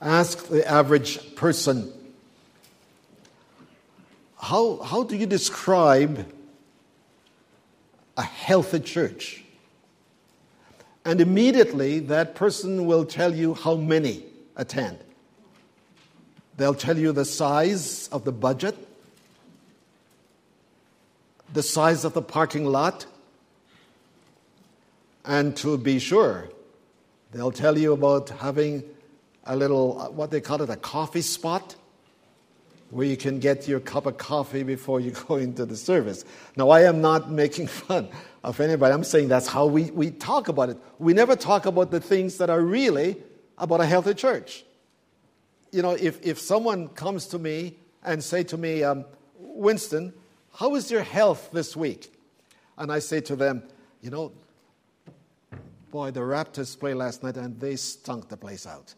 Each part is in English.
Ask the average person how, how do you describe a healthy church? And immediately that person will tell you how many attend. They'll tell you the size of the budget, the size of the parking lot, and to be sure, they'll tell you about having a little, what they call it, a coffee spot where you can get your cup of coffee before you go into the service. Now, I am not making fun of anybody. I'm saying that's how we, we talk about it. We never talk about the things that are really about a healthy church. You know, if, if someone comes to me and say to me, um, Winston, how is your health this week? And I say to them, you know, boy, the Raptors played last night and they stunk the place out.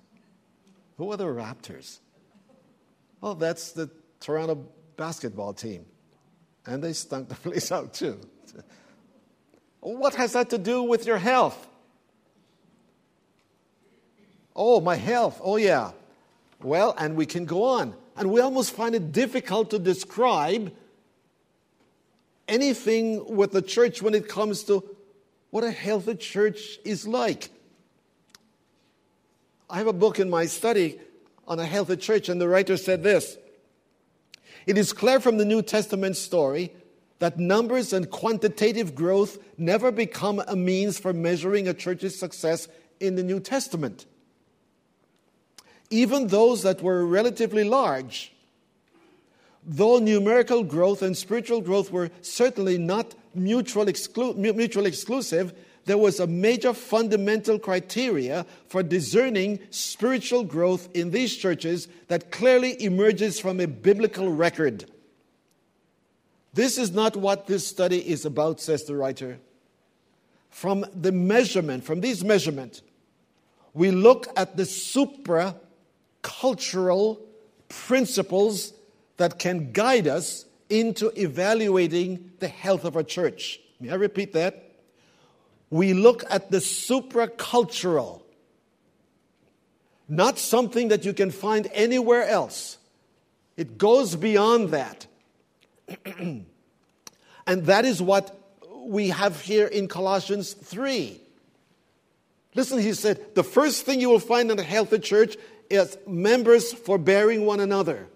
Who are the Raptors? Oh, that's the Toronto basketball team. And they stunk the place out too. What has that to do with your health? Oh, my health. Oh, yeah. Well, and we can go on. And we almost find it difficult to describe anything with the church when it comes to what a healthy church is like. I have a book in my study on a healthy church, and the writer said this It is clear from the New Testament story that numbers and quantitative growth never become a means for measuring a church's success in the New Testament. Even those that were relatively large, though numerical growth and spiritual growth were certainly not mutual exclu- mutually exclusive, there was a major fundamental criteria for discerning spiritual growth in these churches that clearly emerges from a biblical record. This is not what this study is about, says the writer. From the measurement, from these measurements, we look at the supra cultural principles that can guide us into evaluating the health of a church. May I repeat that? We look at the supracultural, not something that you can find anywhere else. It goes beyond that. and that is what we have here in Colossians 3. Listen, he said, the first thing you will find in a healthy church is members forbearing one another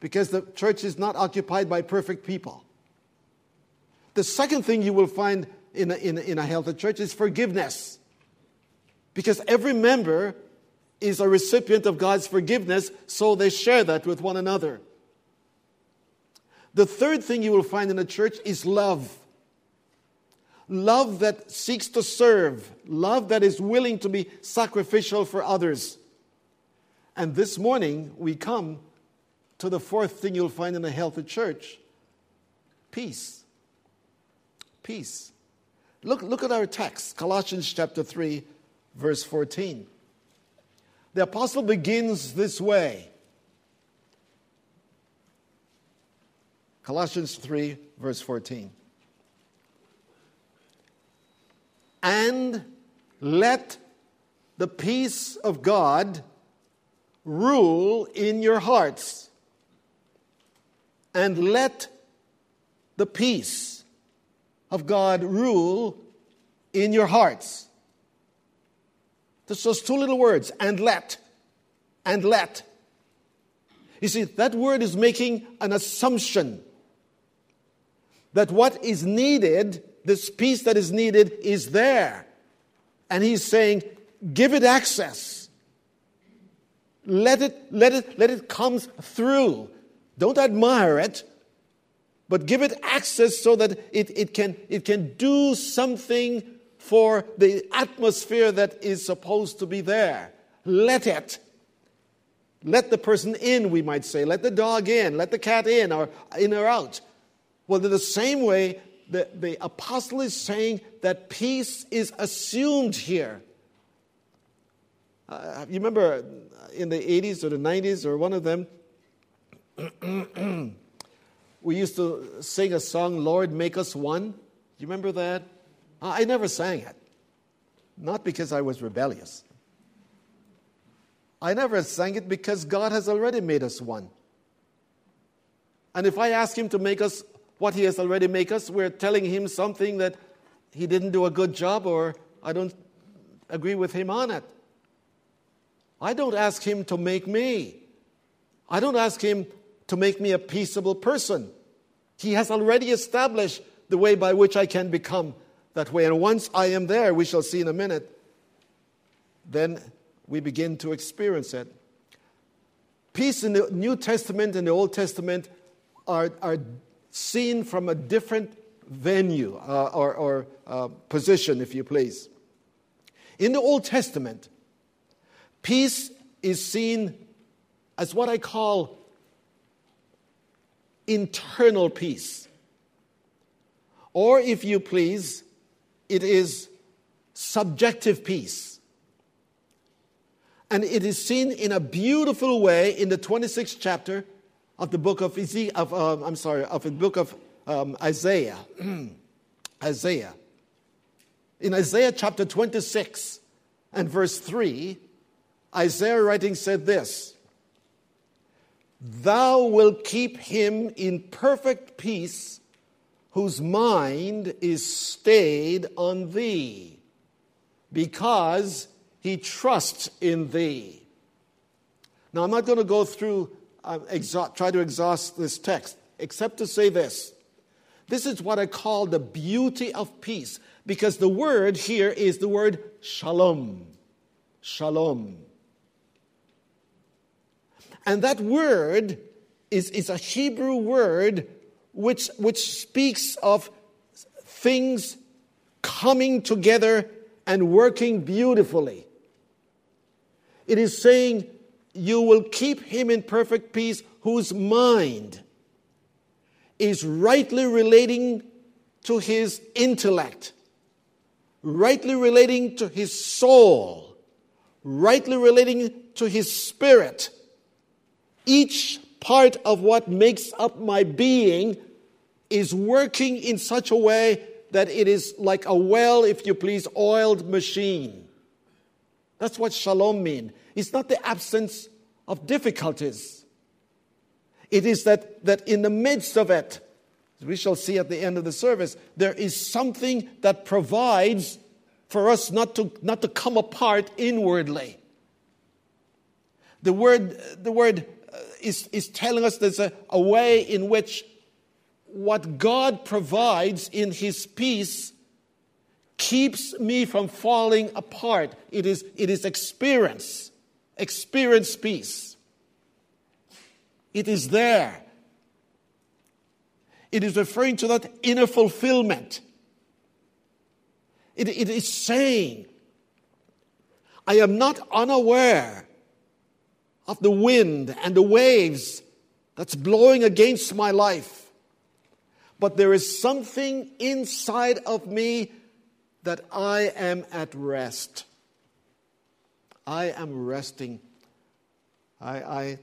because the church is not occupied by perfect people. The second thing you will find in a, in a, in a healthy church is forgiveness. Because every member is a recipient of God's forgiveness, so they share that with one another. The third thing you will find in a church is love. Love that seeks to serve, love that is willing to be sacrificial for others. And this morning, we come to the fourth thing you'll find in a healthy church peace. Peace. Look, look at our text, Colossians chapter 3, verse 14. The apostle begins this way Colossians 3, verse 14. And let the peace of God rule in your hearts. And let the peace of God rule in your hearts. Just those two little words, and let, and let. You see, that word is making an assumption that what is needed, this peace that is needed, is there. And he's saying, give it access. Let it, let it, let it come through. Don't admire it but give it access so that it, it, can, it can do something for the atmosphere that is supposed to be there. Let it. Let the person in, we might say. Let the dog in. Let the cat in or in or out. Well, in the same way, the, the apostle is saying that peace is assumed here. Uh, you remember in the 80s or the 90s or one of them, we used to sing a song, Lord, Make Us One. You remember that? I never sang it. Not because I was rebellious. I never sang it because God has already made us one. And if I ask Him to make us what He has already made us, we're telling Him something that He didn't do a good job or I don't agree with Him on it. I don't ask Him to make me. I don't ask Him to make me a peaceable person. He has already established the way by which I can become that way. And once I am there, we shall see in a minute, then we begin to experience it. Peace in the New Testament and the Old Testament are, are seen from a different venue uh, or, or uh, position, if you please. In the Old Testament, peace is seen as what I call internal peace. Or, if you please, it is subjective peace. And it is seen in a beautiful way in the 26th chapter of the book of Ezekiel, of, um, I'm sorry, of the book of um, Isaiah. Isaiah. In Isaiah chapter 26 and verse 3, Isaiah writing said this Thou wilt keep him in perfect peace whose mind is stayed on thee, because he trusts in thee. Now, I'm not going to go through, uh, exa- try to exhaust this text, except to say this. This is what I call the beauty of peace, because the word here is the word shalom. Shalom. And that word is, is a Hebrew word which, which speaks of things coming together and working beautifully. It is saying, You will keep him in perfect peace whose mind is rightly relating to his intellect, rightly relating to his soul, rightly relating to his spirit each part of what makes up my being is working in such a way that it is like a well, if you please, oiled machine. That's what shalom means. It's not the absence of difficulties. It is that, that in the midst of it, as we shall see at the end of the service, there is something that provides for us not to, not to come apart inwardly. The word, the word is, is telling us there's a, a way in which what God provides in His peace keeps me from falling apart. It is, it is experience, experience peace. It is there. It is referring to that inner fulfillment. It, it is saying, I am not unaware of the wind and the waves that's blowing against my life. But there is something inside of me that I am at rest. I am resting. I, I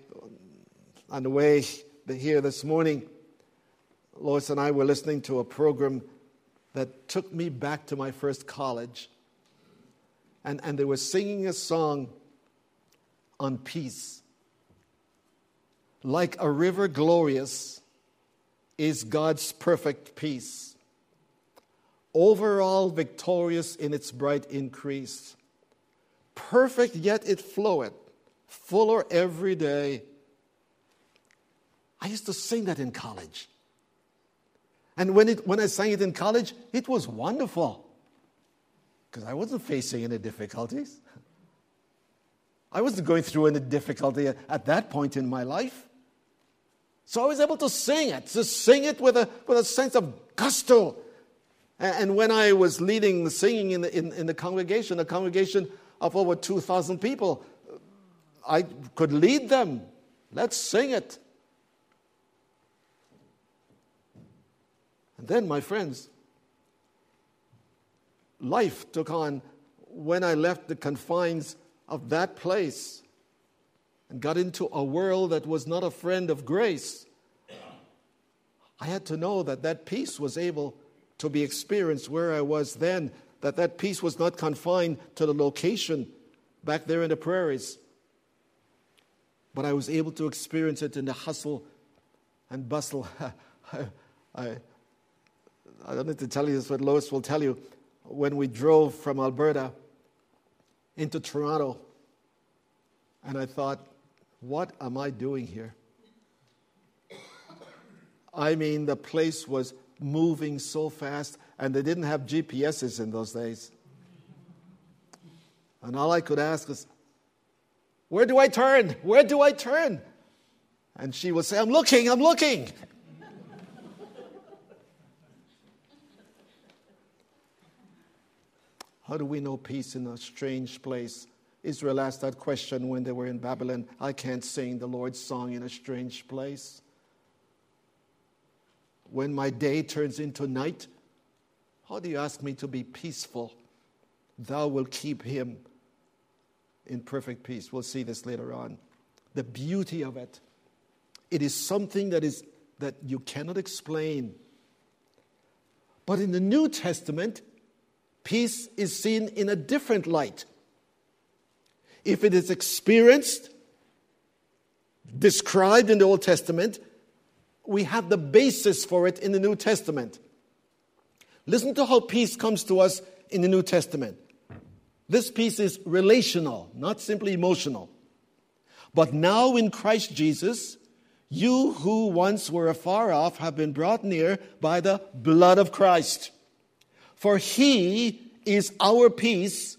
on the way here this morning, Lois and I were listening to a program that took me back to my first college. And, and they were singing a song on peace. Like a river glorious is God's perfect peace, overall victorious in its bright increase. Perfect yet it floweth, fuller every day. I used to sing that in college. And when, it, when I sang it in college, it was wonderful because I wasn't facing any difficulties. I wasn't going through any difficulty at that point in my life. So I was able to sing it, to sing it with a, with a sense of gusto. And when I was leading the singing in the, in, in the congregation, a congregation of over 2,000 people, I could lead them. Let's sing it. And then, my friends, life took on when I left the confines of that place and got into a world that was not a friend of grace, I had to know that that peace was able to be experienced where I was then, that that peace was not confined to the location back there in the prairies, but I was able to experience it in the hustle and bustle. I, I, I don't need to tell you this, but Lois will tell you. When we drove from Alberta into Toronto, and I thought, what am I doing here? I mean, the place was moving so fast, and they didn't have GPSs in those days. And all I could ask was, Where do I turn? Where do I turn? And she would say, I'm looking, I'm looking. How do we know peace in a strange place? Israel asked that question when they were in Babylon. I can't sing the Lord's song in a strange place. When my day turns into night, how do you ask me to be peaceful? Thou will keep him in perfect peace. We'll see this later on. The beauty of it. It is something that is that you cannot explain. But in the New Testament, peace is seen in a different light. If it is experienced, described in the Old Testament, we have the basis for it in the New Testament. Listen to how peace comes to us in the New Testament. This peace is relational, not simply emotional. But now in Christ Jesus, you who once were afar off have been brought near by the blood of Christ. For he is our peace,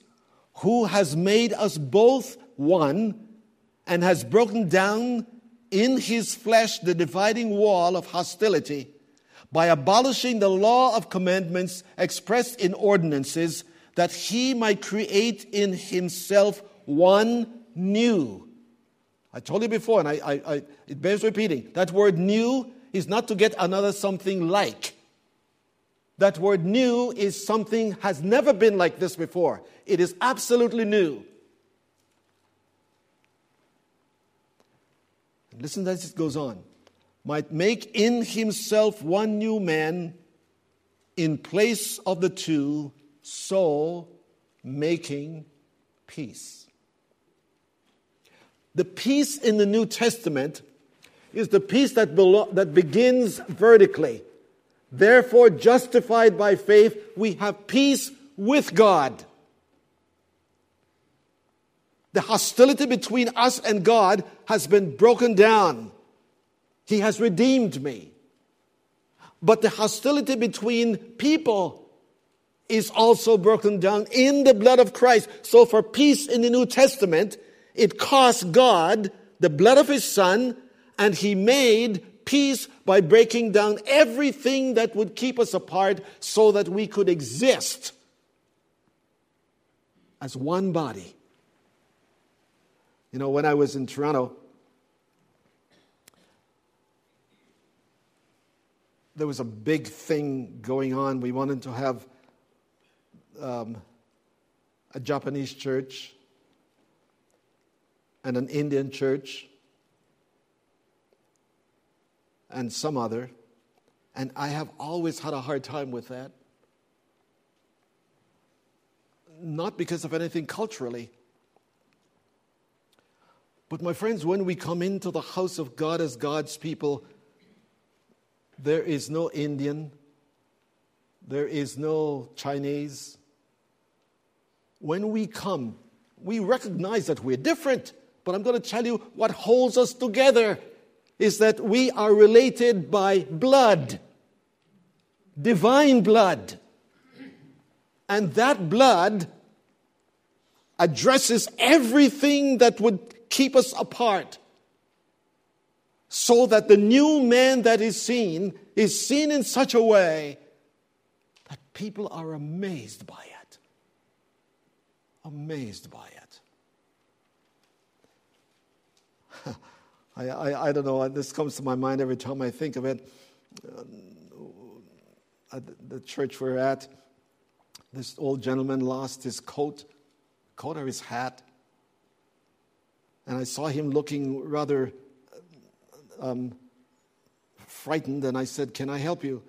who has made us both one and has broken down in his flesh the dividing wall of hostility by abolishing the law of commandments expressed in ordinances, that he might create in himself one new. I told you before, and I, I, I, it bears repeating that word new is not to get another something like. That word new is something has never been like this before. It is absolutely new. Listen as it goes on. Might make in himself one new man in place of the two, so making peace. The peace in the New Testament is the peace that, belo- that begins vertically Therefore, justified by faith, we have peace with God. The hostility between us and God has been broken down. He has redeemed me. But the hostility between people is also broken down in the blood of Christ. So, for peace in the New Testament, it cost God the blood of His Son, and He made peace by breaking down everything that would keep us apart so that we could exist as one body. You know, when I was in Toronto, there was a big thing going on. We wanted to have um, a Japanese church and an Indian church and some other. And I have always had a hard time with that. Not because of anything culturally. But, my friends, when we come into the house of God as God's people, there is no Indian, there is no Chinese. When we come, we recognize that we're different, but I'm going to tell you what holds us together is that we are related by blood, divine blood. And that blood addresses everything that would keep us apart. So that the new man that is seen is seen in such a way that people are amazed by it. Amazed by it. I, I, I, don't know, this comes to my mind every time I think of it. Uh, at the church we're at, this old gentleman lost his coat, coat or his hat. And I saw him looking rather um, frightened, and I said, Can I help you?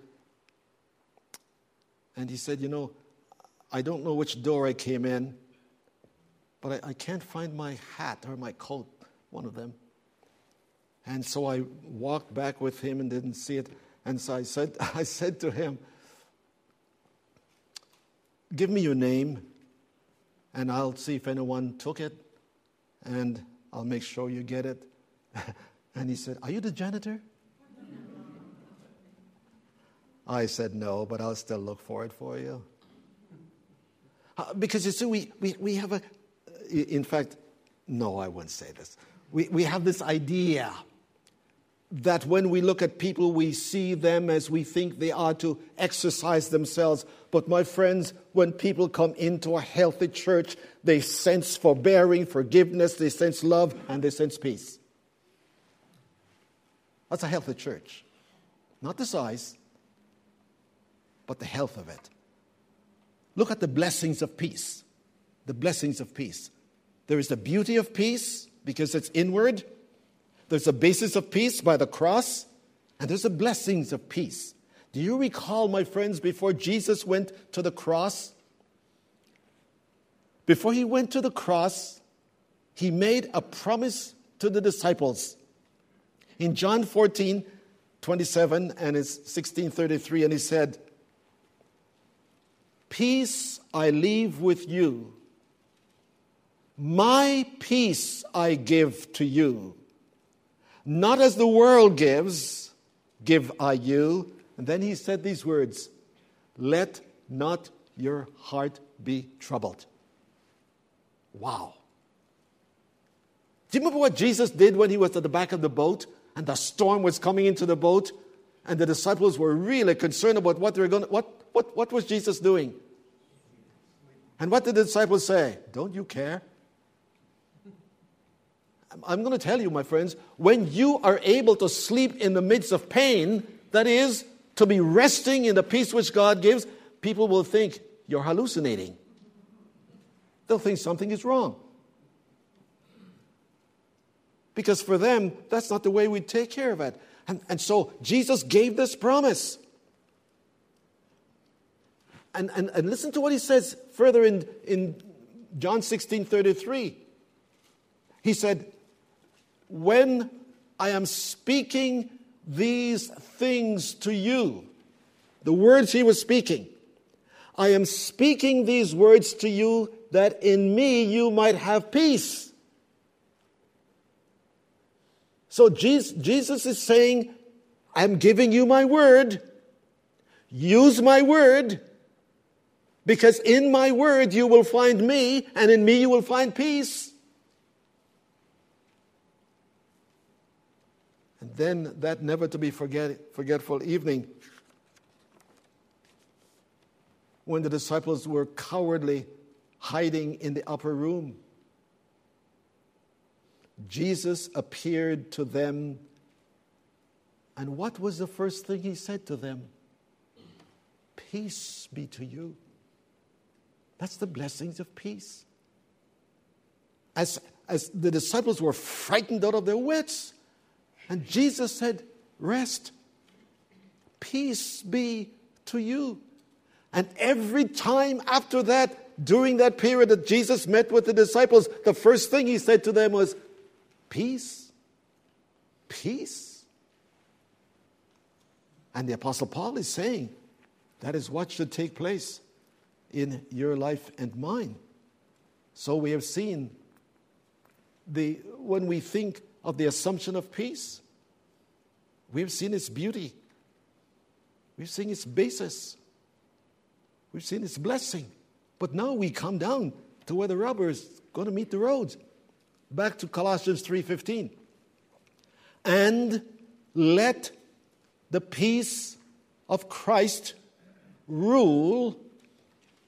And he said, You know, I don't know which door I came in, but I, I can't find my hat or my coat, one of them. And so I walked back with him and didn't see it. And so I said, I said to him, Give me your name, and I'll see if anyone took it, and I'll make sure you get it. and he said, Are you the janitor? I said, No, but I'll still look for it for you. Uh, because you see, we, we, we have a, in fact, no, I wouldn't say this. We, we have this idea that when we look at people, we see them as we think they are to exercise themselves. But my friends, when people come into a healthy church, they sense forbearing, forgiveness, they sense love, and they sense peace. That's a healthy church. Not the size, but the health of it. Look at the blessings of peace. The blessings of peace. There is the beauty of peace because it's inward there's a basis of peace by the cross, and there's the blessings of peace. Do you recall, my friends, before Jesus went to the cross? Before he went to the cross, he made a promise to the disciples. In John 14, 27 and it's 1633, and he said, Peace I leave with you, my peace I give to you. Not as the world gives, give I you. And then he said these words Let not your heart be troubled. Wow. Do you remember what Jesus did when he was at the back of the boat and the storm was coming into the boat and the disciples were really concerned about what they were going to, what, what, what was Jesus doing? And what did the disciples say? Don't you care? I'm going to tell you, my friends, when you are able to sleep in the midst of pain, that is, to be resting in the peace which God gives, people will think you're hallucinating. They'll think something is wrong. Because for them, that's not the way we take care of it. And, and so Jesus gave this promise. And, and, and listen to what he says further in, in John 16 33. He said, when I am speaking these things to you, the words he was speaking, I am speaking these words to you that in me you might have peace. So Jesus is saying, I'm giving you my word. Use my word. Because in my word you will find me, and in me you will find peace. And then that never to be forget, forgetful evening when the disciples were cowardly hiding in the upper room. Jesus appeared to them, and what was the first thing he said to them? Peace be to you. That's the blessings of peace. As, as the disciples were frightened out of their wits, and Jesus said, Rest, peace be to you. And every time after that, during that period that Jesus met with the disciples, the first thing he said to them was, Peace, peace. And the Apostle Paul is saying that is what should take place in your life and mine. So we have seen the, when we think of the assumption of peace. We've seen its beauty, we've seen its basis, we've seen its blessing. But now we come down to where the rubber is going to meet the road. Back to Colossians 3:15. And let the peace of Christ rule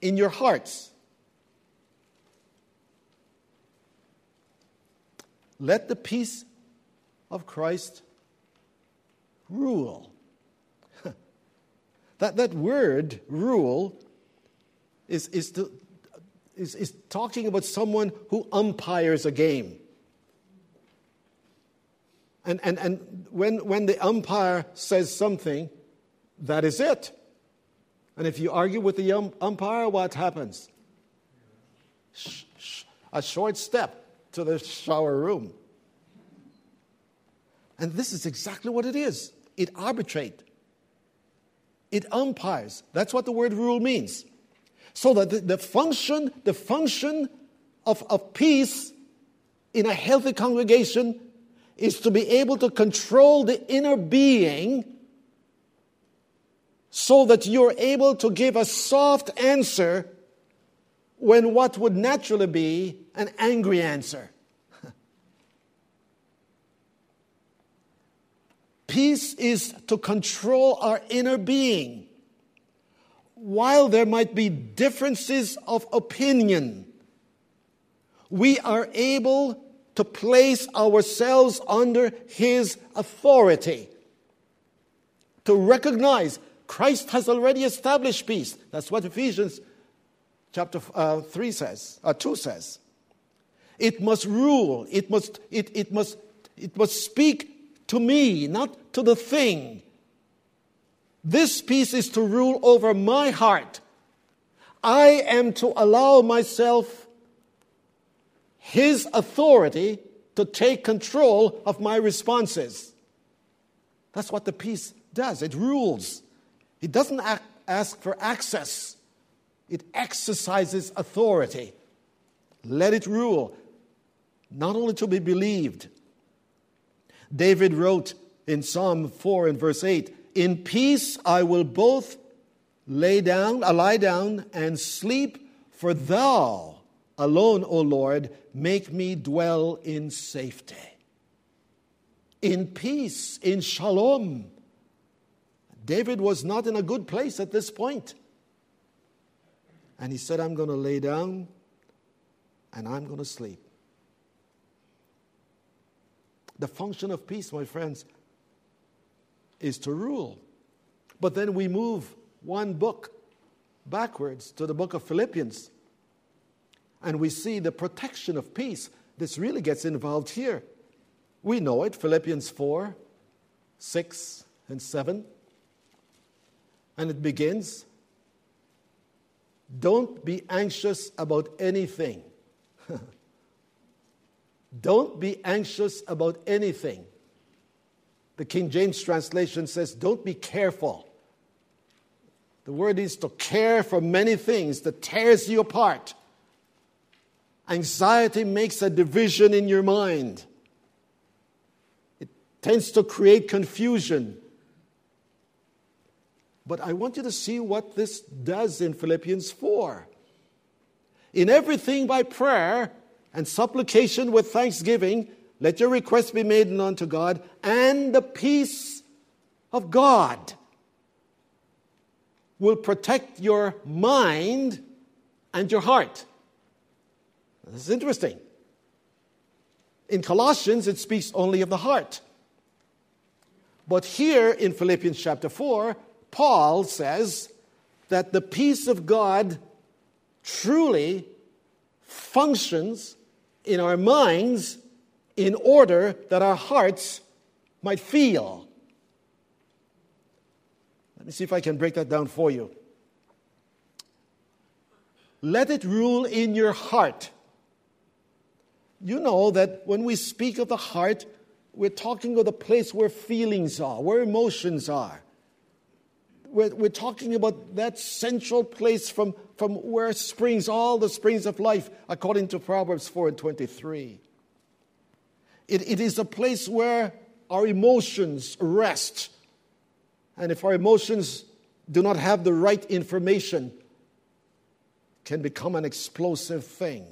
in your hearts Let the peace of Christ rule. that, that word, rule, is, is, is, is talking about someone who umpires a game. And, and, and when, when the umpire says something, that is it. And if you argue with the um, umpire, what happens? A short step to the shower room. And this is exactly what it is it arbitrates, it umpires. That's what the word rule means. So that the, the function, the function of, of peace in a healthy congregation is to be able to control the inner being so that you're able to give a soft answer when what would naturally be an angry answer. Peace is to control our inner being. While there might be differences of opinion, we are able to place ourselves under His authority, to recognize Christ has already established peace. That's what Ephesians chapter uh, 3 says, uh, 2 says. It must rule, it must, it, it, must, it must speak to me, not to the thing. This peace is to rule over my heart. I am to allow myself his authority to take control of my responses. That's what the peace does. It rules. It doesn't act, ask for access, it exercises authority. Let it rule, not only to be believed. David wrote in Psalm 4 and verse 8 In peace I will both lay down, I lie down and sleep, for thou alone, O Lord, make me dwell in safety, in peace, in shalom. David was not in a good place at this point. And he said, I'm going to lay down and I'm going to sleep. The function of peace, my friends, is to rule. But then we move one book backwards to the book of Philippians and we see the protection of peace. This really gets involved here. We know it Philippians 4, 6, and 7. And it begins Don't be anxious about anything. Don't be anxious about anything. The King James translation says, Don't be careful. The word is to care for many things that tears you apart. Anxiety makes a division in your mind. It tends to create confusion. But I want you to see what this does in Philippians 4. In everything by prayer and supplication with thanksgiving, let your requests be made known to God, and the peace of God will protect your mind and your heart. This is interesting. In Colossians, it speaks only of the heart. But here in Philippians chapter 4, Paul says that the peace of God truly functions in our minds in order that our hearts might feel. Let me see if I can break that down for you. Let it rule in your heart you know that when we speak of the heart, we're talking of the place where feelings are, where emotions are. We're, we're talking about that central place from, from where springs all the springs of life, according to Proverbs 4 and 23. It, it is a place where our emotions rest. And if our emotions do not have the right information, can become an explosive thing.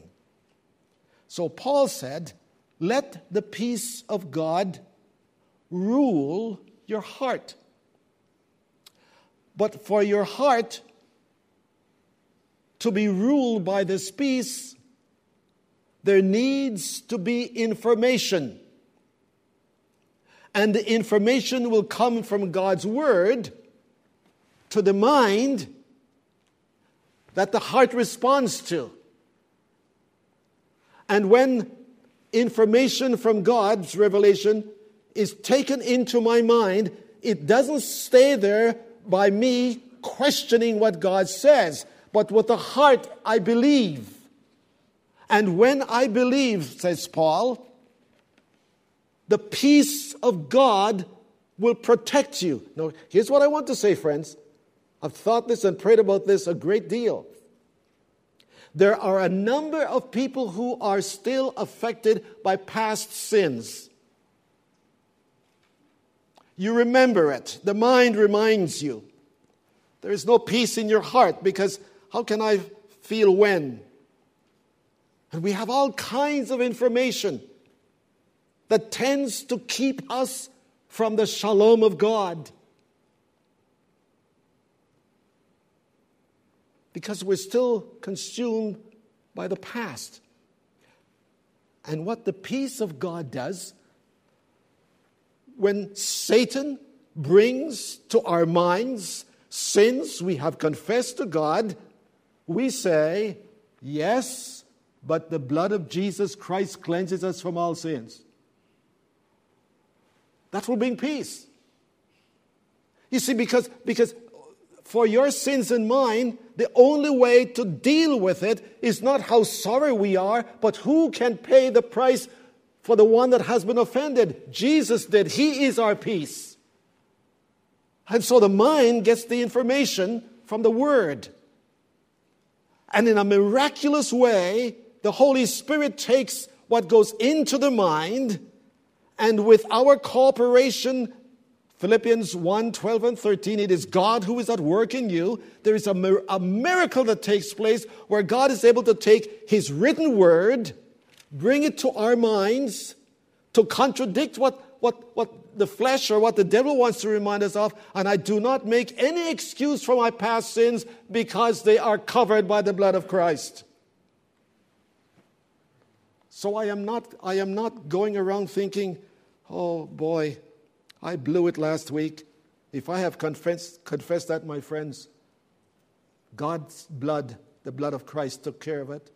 So Paul said, Let the peace of God rule your heart. But for your heart to be ruled by this peace, there needs to be information. And the information will come from God's Word to the mind that the heart responds to. And when information from God's revelation is taken into my mind, it doesn't stay there by me questioning what God says, but with the heart I believe. And when I believe, says Paul, the peace of God will protect you. Now, here's what I want to say, friends. I've thought this and prayed about this a great deal. There are a number of people who are still affected by past sins. You remember it, the mind reminds you. There is no peace in your heart because how can I feel when? And we have all kinds of information that tends to keep us from the shalom of God. Because we're still consumed by the past. And what the peace of God does, when Satan brings to our minds sins we have confessed to God, we say, Yes, but the blood of Jesus Christ cleanses us from all sins. That will bring peace. You see, because, because for your sins and mine, the only way to deal with it is not how sorry we are, but who can pay the price for the one that has been offended. Jesus did. He is our peace. And so the mind gets the information from the Word. And in a miraculous way, the Holy Spirit takes what goes into the mind and with our cooperation, Philippians 1 12 and 13, it is God who is at work in you. There is a, a miracle that takes place where God is able to take His written word, bring it to our minds to contradict what, what, what the flesh or what the devil wants to remind us of. And I do not make any excuse for my past sins because they are covered by the blood of Christ. So I am not, I am not going around thinking, Oh boy, I blew it last week. If I have confessed, confessed that, my friends, God's blood, the blood of Christ, took care of it.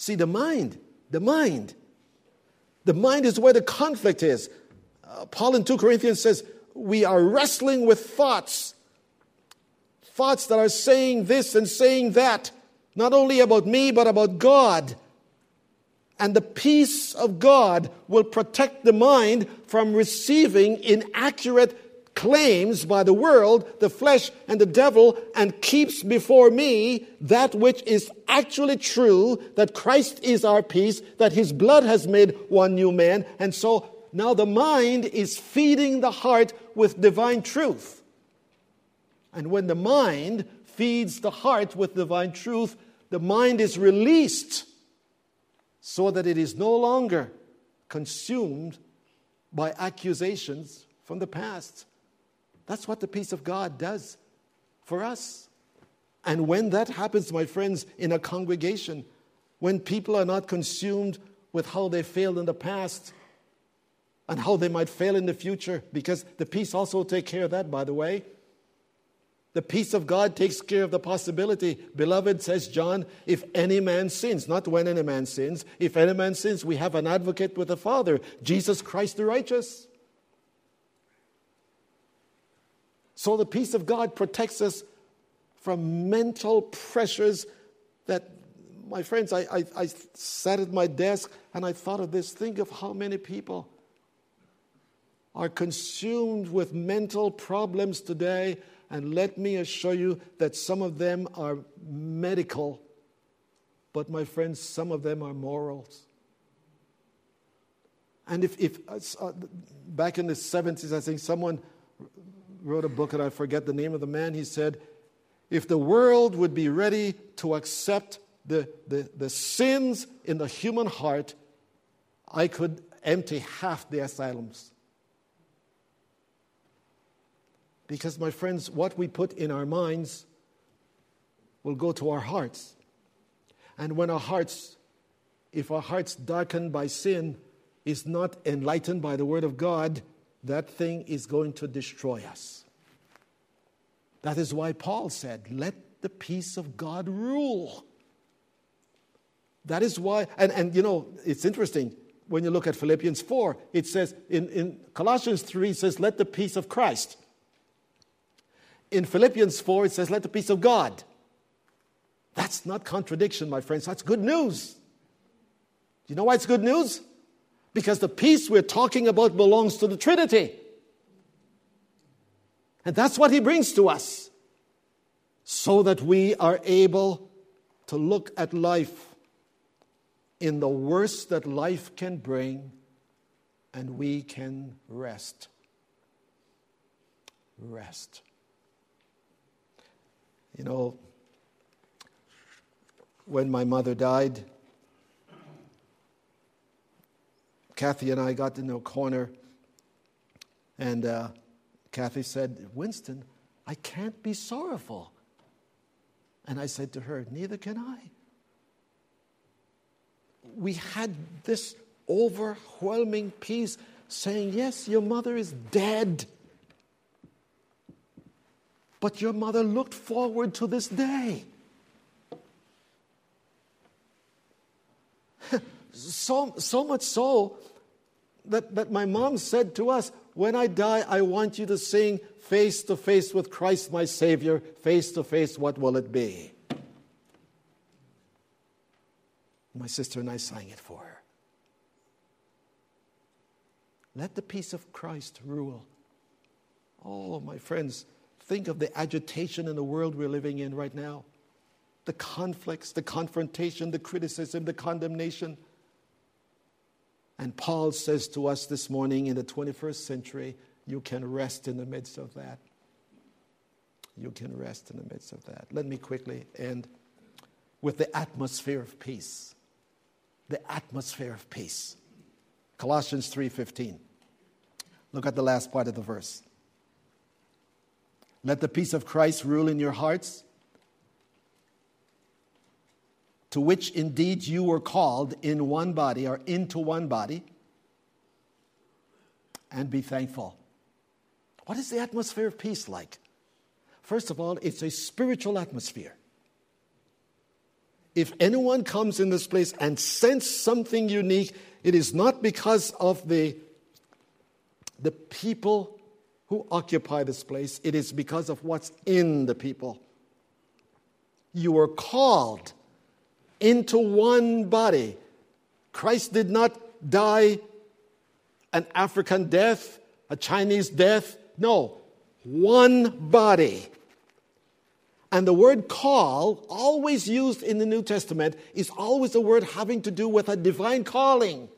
See, the mind, the mind, the mind is where the conflict is. Uh, Paul in 2 Corinthians says, We are wrestling with thoughts, thoughts that are saying this and saying that, not only about me, but about God and the peace of God will protect the mind from receiving inaccurate claims by the world, the flesh, and the devil, and keeps before me that which is actually true that Christ is our peace, that his blood has made one new man. And so now the mind is feeding the heart with divine truth. And when the mind feeds the heart with divine truth, the mind is released so that it is no longer consumed by accusations from the past. That's what the peace of God does for us. And when that happens, my friends, in a congregation, when people are not consumed with how they failed in the past and how they might fail in the future, because the peace also take care of that, by the way. The peace of God takes care of the possibility. Beloved, says John, if any man sins, not when any man sins, if any man sins, we have an advocate with the Father, Jesus Christ the righteous. So the peace of God protects us from mental pressures that, my friends, I, I, I sat at my desk and I thought of this. Think of how many people are consumed with mental problems today and let me assure you that some of them are medical, but my friends, some of them are morals. And if, if uh, back in the 70s, I think someone wrote a book, and I forget the name of the man, he said, if the world would be ready to accept the, the, the sins in the human heart, I could empty half the asylums. Because, my friends, what we put in our minds will go to our hearts. And when our hearts, if our hearts darkened by sin, is not enlightened by the Word of God, that thing is going to destroy us. That is why Paul said, Let the peace of God rule. That is why, and, and you know, it's interesting when you look at Philippians 4, it says, in, in Colossians 3, it says, Let the peace of Christ in Philippians 4, it says, Let the peace of God. That's not contradiction, my friends. That's good news. You know why it's good news? Because the peace we're talking about belongs to the Trinity. And that's what he brings to us so that we are able to look at life in the worst that life can bring and we can rest. Rest. You know, when my mother died, Kathy and I got into a corner, and uh, Kathy said, Winston, I can't be sorrowful. And I said to her, Neither can I. We had this overwhelming peace saying, Yes, your mother is dead. But your mother looked forward to this day. So, so much so that, that my mom said to us, When I die, I want you to sing face to face with Christ my Savior, face to face, what will it be? My sister and I sang it for her. Let the peace of Christ rule. Oh, my friends, think of the agitation in the world we're living in right now the conflicts, the confrontation, the criticism, the condemnation. And Paul says to us this morning in the 21st century, you can rest in the midst of that. You can rest in the midst of that. Let me quickly end with the atmosphere of peace. The atmosphere of peace. Colossians 3:15. Look at the last part of the verse. Let the peace of Christ rule in your hearts, to which indeed you were called in one body or into one body, and be thankful. What is the atmosphere of peace like? First of all, it's a spiritual atmosphere. If anyone comes in this place and sense something unique, it is not because of the, the people who occupy this place, it is because of what's in the people. You were called into one body. Christ did not die an African death, a Chinese death. No, one body. And the word call, always used in the New Testament, is always a word having to do with a divine calling.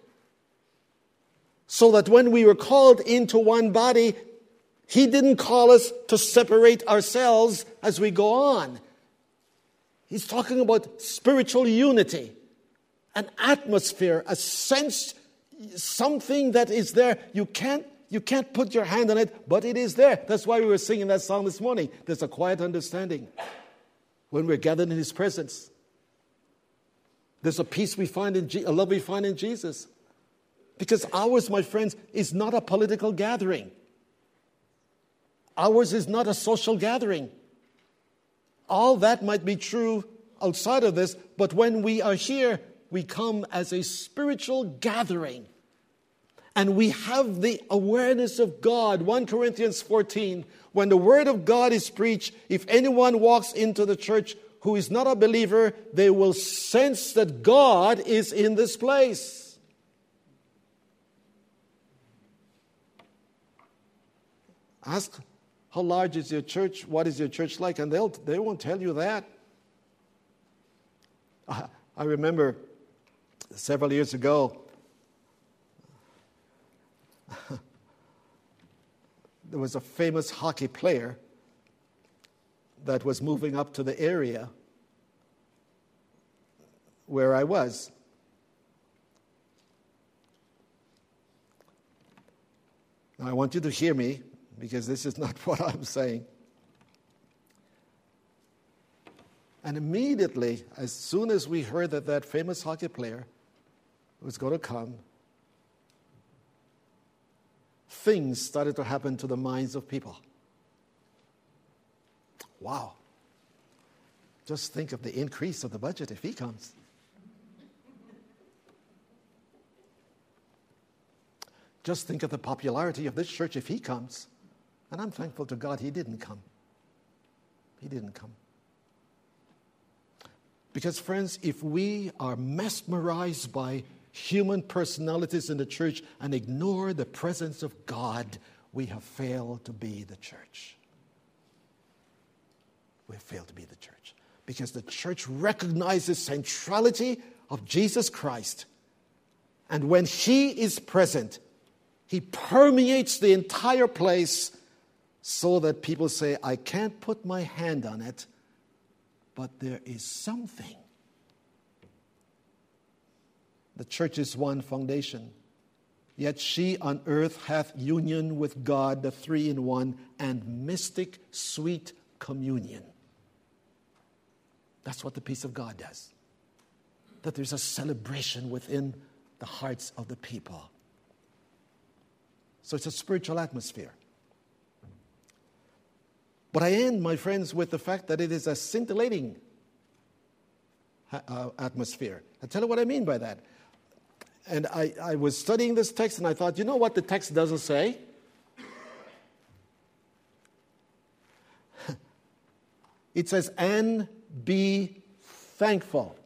So that when we were called into one body, He didn't call us to separate ourselves as we go on. He's talking about spiritual unity, an atmosphere, a sense, something that is there. You can't, you can't put your hand on it, but it is there. That's why we were singing that song this morning. There's a quiet understanding when we're gathered in His presence. There's a peace we find in, Je- a love we find in Jesus. Because ours, my friends, is not a political gathering. Ours is not a social gathering. All that might be true outside of this, but when we are here, we come as a spiritual gathering. And we have the awareness of God. 1 Corinthians 14. When the word of God is preached, if anyone walks into the church who is not a believer, they will sense that God is in this place. Ask how large is your church? What is your church like? And they'll, they won't tell you that. I remember several years ago, there was a famous hockey player that was moving up to the area where I was. I want you to hear me because this is not what I'm saying. And immediately, as soon as we heard that that famous hockey player was going to come, things started to happen to the minds of people. Wow. Just think of the increase of the budget if he comes. Just think of the popularity of this church if he comes. And I'm thankful to God he didn't come. He didn't come. Because, friends, if we are mesmerized by human personalities in the church and ignore the presence of God, we have failed to be the church. We have failed to be the church because the church recognizes centrality of Jesus Christ. And when he is present, he permeates the entire place so that people say, I can't put my hand on it, but there is something. The church is one foundation. Yet she on earth hath union with God, the three in one, and mystic sweet communion. That's what the peace of God does. That there's a celebration within the hearts of the people. So it's a spiritual atmosphere. But I end, my friends, with the fact that it is a scintillating uh, atmosphere. I'll tell you what I mean by that. And I, I was studying this text and I thought, you know what the text doesn't say? it says, and be thankful.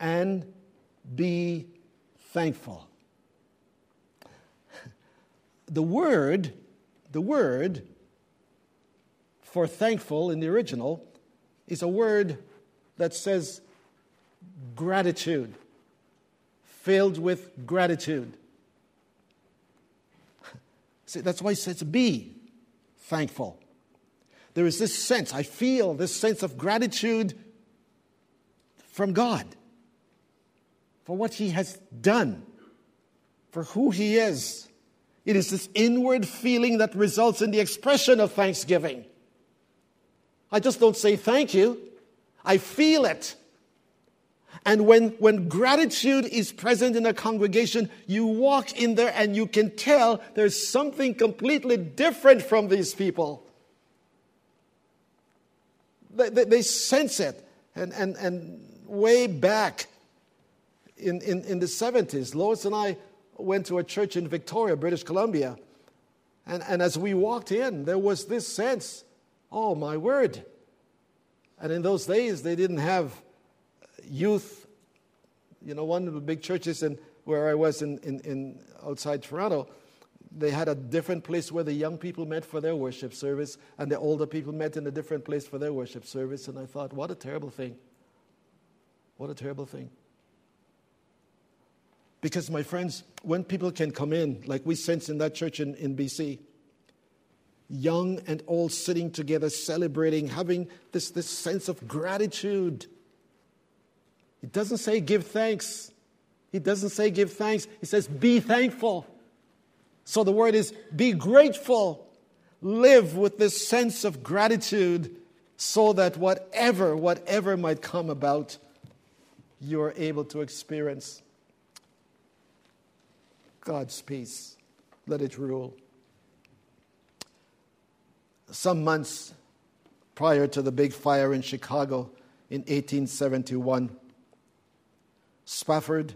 And be thankful. The word, the word for thankful in the original is a word that says gratitude, filled with gratitude. See, that's why it says be thankful. There is this sense, I feel this sense of gratitude from God for what He has done, for who He is. It is this inward feeling that results in the expression of thanksgiving. I just don't say thank you, I feel it. And when, when gratitude is present in a congregation, you walk in there and you can tell there's something completely different from these people. They, they, they sense it. And, and, and way back in, in, in the 70s, Lois and I went to a church in Victoria, British Columbia. And, and as we walked in, there was this sense oh, my word. And in those days, they didn't have youth. You know, one of the big churches in, where I was in, in, in outside Toronto, they had a different place where the young people met for their worship service, and the older people met in a different place for their worship service. And I thought, what a terrible thing. What a terrible thing. Because, my friends, when people can come in, like we sense in that church in, in BC, young and old sitting together, celebrating, having this, this sense of gratitude. It doesn't say give thanks. He doesn't say give thanks. He says be thankful. So the word is be grateful. Live with this sense of gratitude so that whatever, whatever might come about, you're able to experience God's peace. Let it rule. Some months prior to the big fire in Chicago in 1871, Spafford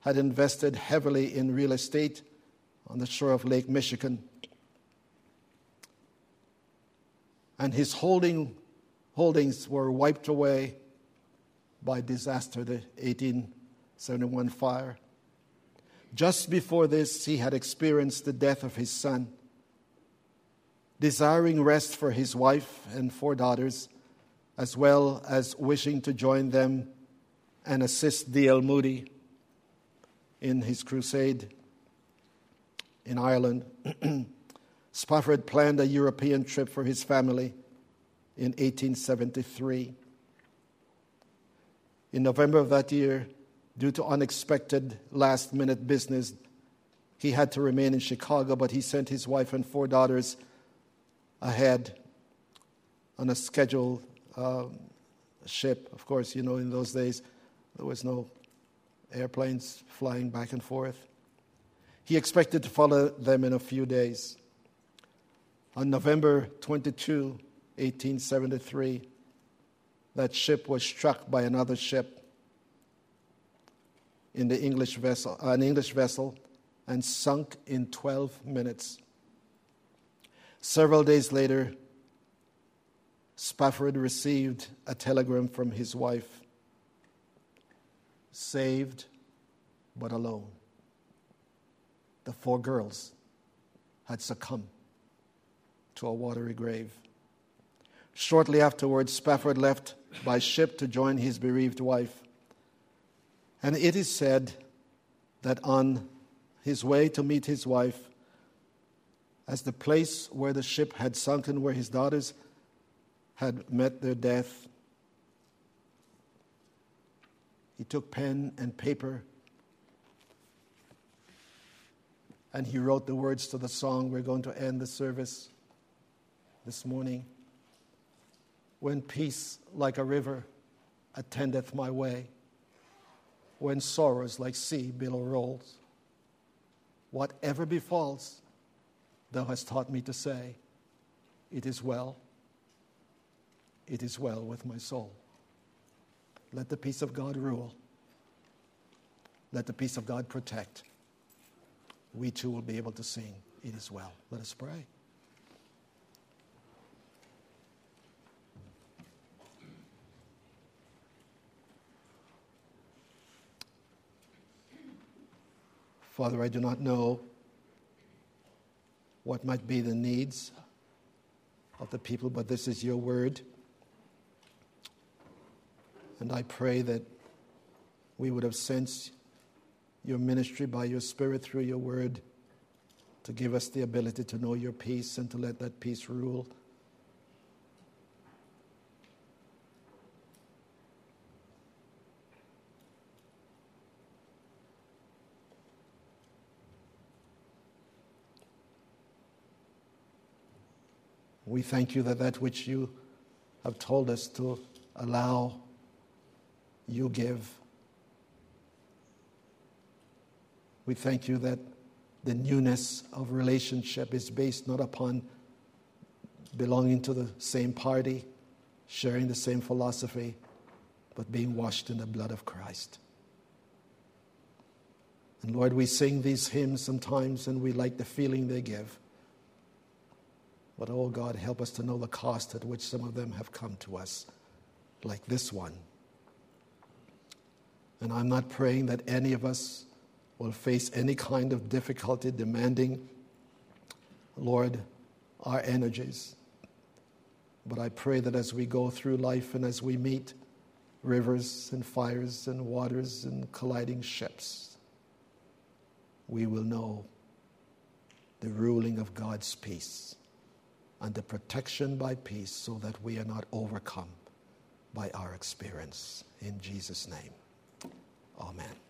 had invested heavily in real estate on the shore of Lake Michigan. And his holding, holdings were wiped away by disaster, the 1871 fire. Just before this, he had experienced the death of his son. Desiring rest for his wife and four daughters, as well as wishing to join them and assist D.L. Moody in his crusade in Ireland. Spafford planned a European trip for his family in 1873. In November of that year, due to unexpected last minute business, he had to remain in Chicago, but he sent his wife and four daughters ahead on a scheduled um, ship. Of course, you know, in those days, there was no airplanes flying back and forth. He expected to follow them in a few days. On November 22, 1873, that ship was struck by another ship in the English vessel, uh, an English vessel and sunk in 12 minutes. Several days later, Spafford received a telegram from his wife. saved but alone. The four girls had succumbed to a watery grave. Shortly afterwards, Spafford left by ship to join his bereaved wife. And it is said that on his way to meet his wife, as the place where the ship had sunken, where his daughters had met their death, he took pen and paper and he wrote the words to the song we're going to end the service this morning. When peace like a river attendeth my way, when sorrows like sea billow rolls, whatever befalls, thou hast taught me to say, It is well, it is well with my soul. Let the peace of God rule. Let the peace of God protect. We too will be able to sing, It is well. Let us pray. Father, I do not know what might be the needs of the people, but this is your word. And I pray that we would have sensed your ministry by your Spirit through your word to give us the ability to know your peace and to let that peace rule. We thank you that that which you have told us to allow, you give. We thank you that the newness of relationship is based not upon belonging to the same party, sharing the same philosophy, but being washed in the blood of Christ. And Lord, we sing these hymns sometimes and we like the feeling they give. But oh God, help us to know the cost at which some of them have come to us, like this one. And I'm not praying that any of us will face any kind of difficulty demanding, Lord, our energies. But I pray that as we go through life and as we meet rivers and fires and waters and colliding ships, we will know the ruling of God's peace and the protection by peace so that we are not overcome by our experience. In Jesus' name, amen.